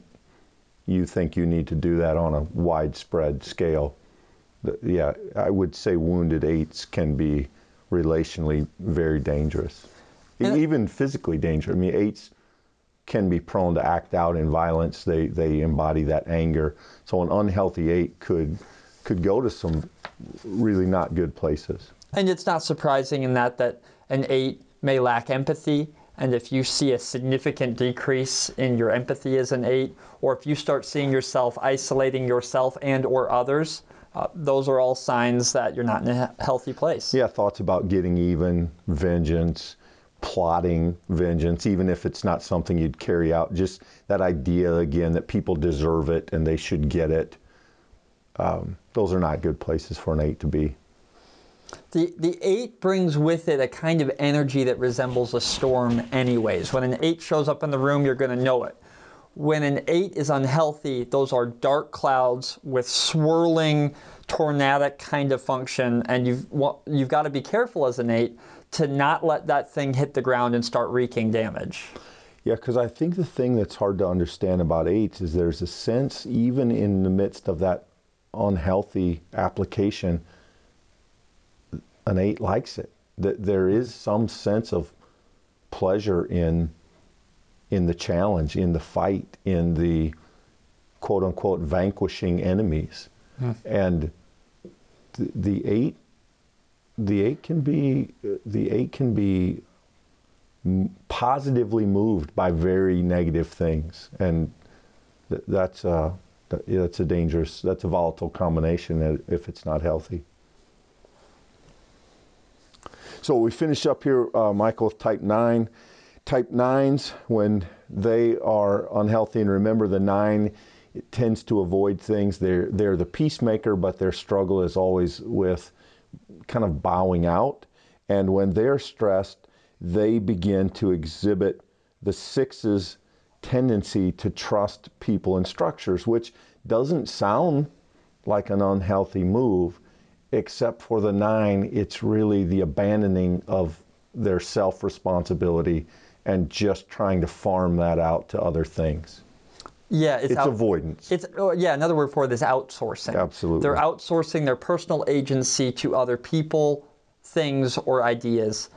you think you need to do that on a widespread scale, yeah, I would say wounded eights can be relationally very dangerous, And- even physically dangerous. I mean, eights can be prone to act out in violence. They they embody that anger. So an unhealthy eight could could go to some really not good places. And it's not surprising in that that an eight may lack empathy. And if you see a significant decrease in your empathy as an eight, or if you start seeing yourself isolating yourself and or others, uh, those are all signs that you're not in a healthy place. Yeah, thoughts about getting even, vengeance, plotting vengeance, even if it's not something you'd carry out. Just that idea again that people deserve it and they should get it. Um, those are not good places for an eight to be. The, the eight brings with it a kind of energy that resembles a storm, anyways. When an eight shows up in the room, you're going to know it. When an eight is unhealthy, those are dark clouds with swirling, tornadic kind of function, and you've you've got to be careful as an eight to not let that thing hit the ground and start wreaking damage. Yeah, because I think the thing that's hard to understand about eights is there's a sense, even in the midst of that unhealthy application, an eight likes it. That there is some sense of pleasure in in the challenge, in the fight, in the quote unquote vanquishing enemies, and the, the eight the eight can be the eight can be positively moved by very negative things, and th- that's uh, th- yeah, that's a dangerous, that's a volatile combination if it's not healthy. So we finish up here, uh, Michael, with type nine. Type nines, when they are unhealthy, and remember the nine it tends to avoid things. They're they're the peacemaker, but their struggle is always with kind of bowing out. And when they're stressed, they begin to exhibit the sixes tendency to trust people and structures, which doesn't sound like an unhealthy move, except for the nine, it's really the abandoning of their self responsibility and just trying to farm that out to other things. Yeah, it's, It's out- avoidance. It's oh, yeah, another word for it is outsourcing. Absolutely. They're outsourcing their personal agency to other people, things, or ideas.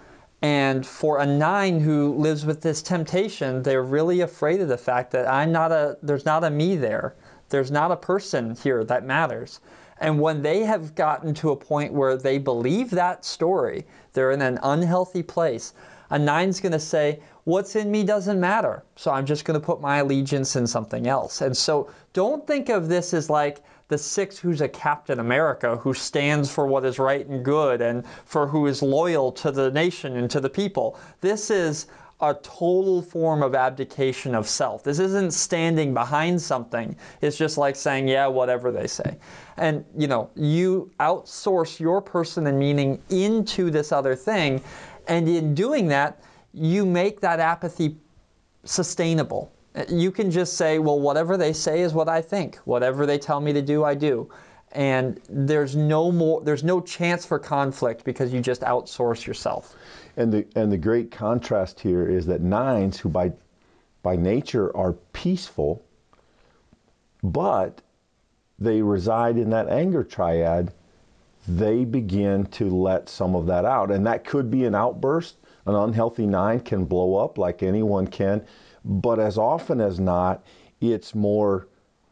And for a nine who lives with this temptation, they're really afraid of the fact that I'm not a there's not a me there. There's not a person here that matters. And when they have gotten to a point where they believe that story, they're in an unhealthy place. A nine's going to say, What's in me doesn't matter. So I'm just going to put my allegiance in something else. And so don't think of this as like the six who's a Captain America who stands for what is right and good and for who is loyal to the nation and to the people. This is a total form of abdication of self. This isn't standing behind something. It's just like saying, yeah, whatever they say. And, you know, you outsource your person and meaning into this other thing. And in doing that, you make that apathy sustainable. You can just say, well, whatever they say is what I think. Whatever they tell me to do, I do. And there's no more there's no chance for conflict because you just outsource yourself. And the and the great contrast here is that nines, who by by nature are peaceful, but they reside in that anger triad, they begin to let some of that out. And that could be an outburst. An unhealthy nine can blow up like anyone can, but as often as not, it's more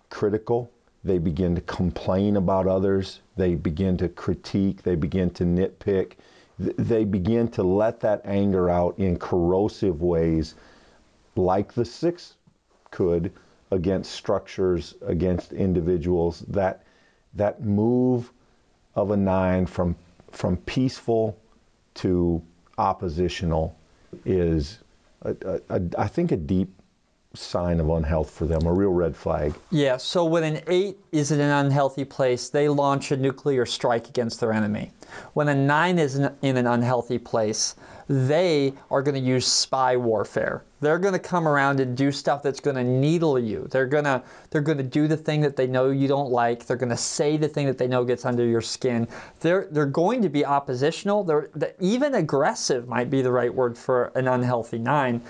critical. They begin to complain about others. They begin to critique. They begin to nitpick. They begin to let that anger out in corrosive ways like the six could against structures, against individuals. That that move of a nine from from peaceful to oppositional is, a, a, a, I think, a deep sign of unhealth for them, a real red flag. Yeah, so when an eight is in an unhealthy place, they launch a nuclear strike against their enemy. When a nine is in an unhealthy place, they are going to use spy warfare. They're going to come around and do stuff that's going to needle you. They're going to they're going to do the thing that they know you don't like. They're going to say the thing that they know gets under your skin. They're they're going to be oppositional. They're, they're even aggressive might be the right word for an unhealthy nine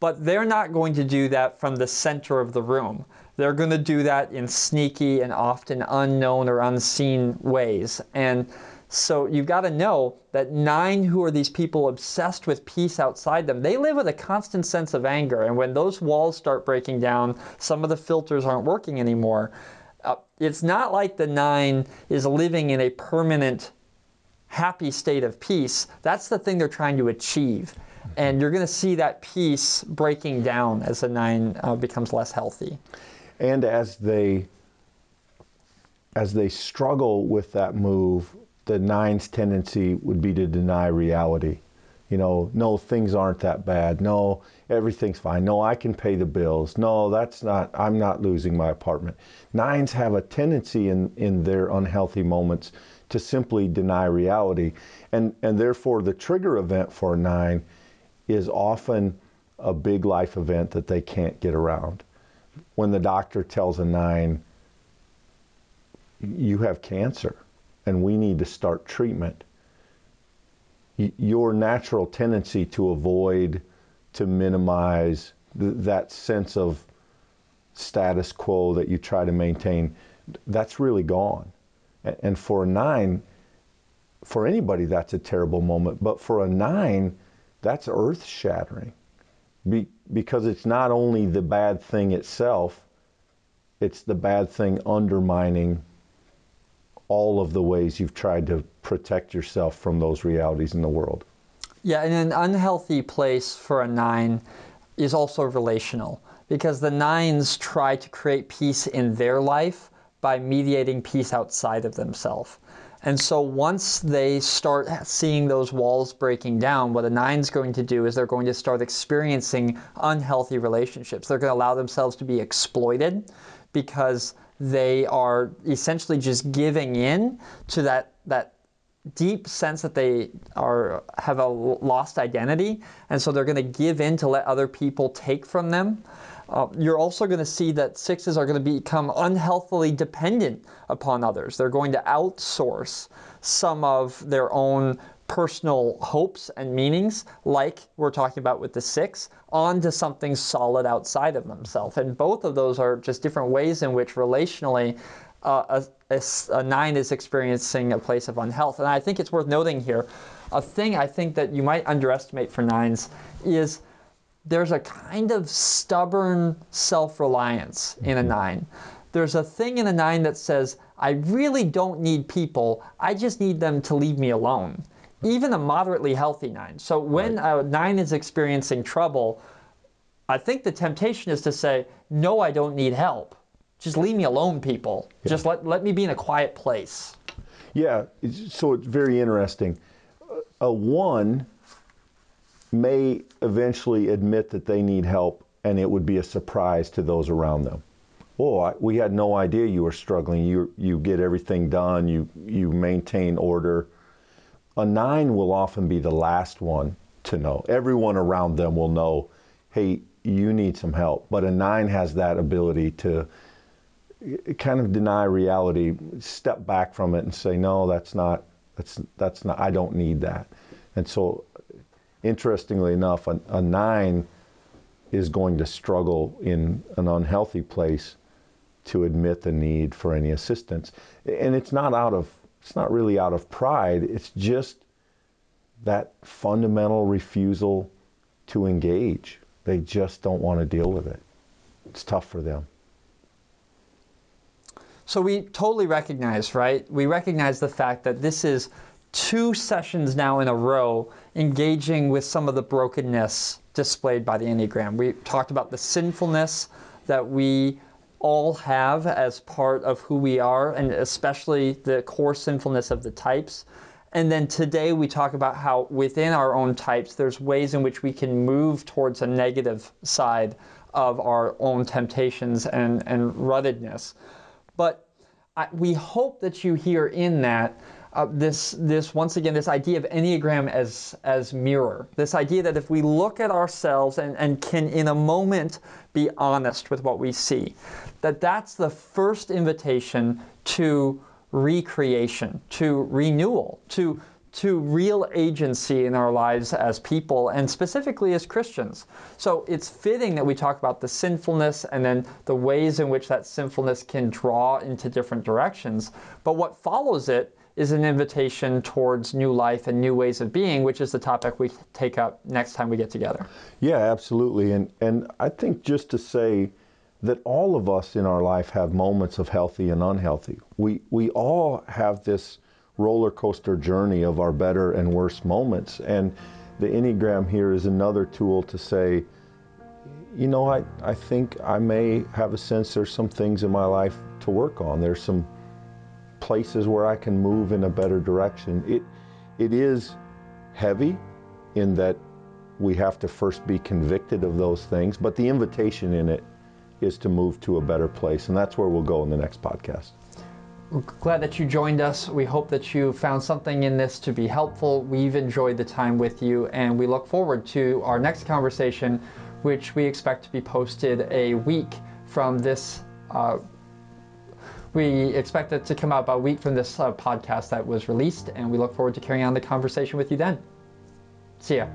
but they're not going to do that from the center of the room. They're going to do that in sneaky and often unknown or unseen ways. And so you've got to know that nine who are these people obsessed with peace outside them, they live with a constant sense of anger. And when those walls start breaking down, some of the filters aren't working anymore. Uh, it's not like the nine is living in a permanent happy state of peace. That's the thing they're trying to achieve and you're going to see that peace breaking down as the nine uh, becomes less healthy. And as they as they struggle with that move, the nine's tendency would be to deny reality. You know, no, things aren't that bad. No, everything's fine. No, I can pay the bills. No, that's not, I'm not losing my apartment. Nines have a tendency in, in their unhealthy moments to simply deny reality. And, and therefore, the trigger event for a nine is often a big life event that they can't get around. When the doctor tells a nine, you have cancer and we need to start treatment, your natural tendency to avoid, to minimize th- that sense of status quo that you try to maintain, that's really gone. And for a nine, for anybody, that's a terrible moment. But for a nine, that's earth shattering Be, because it's not only the bad thing itself, it's the bad thing undermining all of the ways you've tried to protect yourself from those realities in the world. Yeah, and an unhealthy place for a nine is also relational because the nines try to create peace in their life by mediating peace outside of themselves. And so once they start seeing those walls breaking down, what a nine's going to do is they're going to start experiencing unhealthy relationships. They're going to allow themselves to be exploited because they are essentially just giving in to that that deep sense that they are have a lost identity and so they're going to give in to let other people take from them uh, you're also going to see that sixes are going to become unhealthily dependent upon others. They're going to outsource some of their own personal hopes and meanings, like we're talking about with the six, onto something solid outside of themselves. And both of those are just different ways in which relationally uh, a, a, a, nine is experiencing a place of unhealth. And I think it's worth noting here a thing I think that you might underestimate for nines is there's a kind of stubborn self reliance in a mm-hmm. nine. There's a thing in a nine that says, I really don't need people, I just need them to leave me alone. Even a moderately healthy nine. So when right. a nine is experiencing trouble, I think the temptation is to say, No, I don't need help. Just leave me alone, people. Yeah. Just let, let me be in a quiet place. Yeah, so it's very interesting. A one may eventually admit that they need help and it would be a surprise to those around them. Oh, we had no idea you were struggling. You, you get everything done, you, you maintain order. A nine will often be the last one to know. Everyone around them will know, hey, you need some help. But a nine has that ability to eh, kind of deny reality, step back from it and say, no, that's not, that's, that's not, I don't need that. And so interestingly enough, a, a nine is going to struggle in an unhealthy place to admit the need for any assistance. And it's not out of, it's not really out of pride, it's just that fundamental refusal to engage. They just don't want to deal with it. It's tough for them. So we totally recognize, right? We recognize the fact that this is two sessions now in a row engaging with some of the brokenness displayed by the Enneagram. We talked about the sinfulness that we all have as part of who we are, and especially the core sinfulness of the types. And then today we talk about how within our own types, there's ways in which we can move towards a negative side of our own temptations and, and ruggedness. But I, we hope that you hear in that uh, this this once again this idea of enneagram as as mirror this idea that if we look at ourselves and, and can in a moment be honest with what we see that that's the first invitation to recreation to renewal to to real agency in our lives as people and specifically as Christians. So it's fitting that we talk about the sinfulness and then the ways in which that sinfulness can draw into different directions. But what follows it is an invitation towards new life and new ways of being, which is the topic we take up next time we get together. Yeah, absolutely. And and I think just to say that all of us in our life have moments of healthy and unhealthy. We we all have this roller coaster journey of our better and worse moments. And the Enneagram here is another tool to say, you know, I, I think I may have a sense there's some things in my life to work on. There's some places where I can move in a better direction. It, it is heavy in that we have to first be convicted of those things, but the invitation in it is to move to a better place. And that's where we'll go in the next podcast. We're glad that you joined us. We hope that you found something in this to be helpful. We've enjoyed the time with you, and we look forward to our next conversation, which we expect to be posted a week from this. Uh, we expect it to come out about a week from this uh, podcast that was released, and we look forward to carrying on the conversation with you then. See ya.